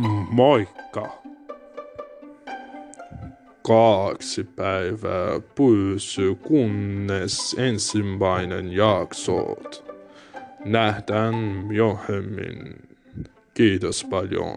Mm, moikka! Kaksi päivää pysyy, kunnes ensimmäinen jaksot. Nähdään myöhemmin. Kiitos paljon.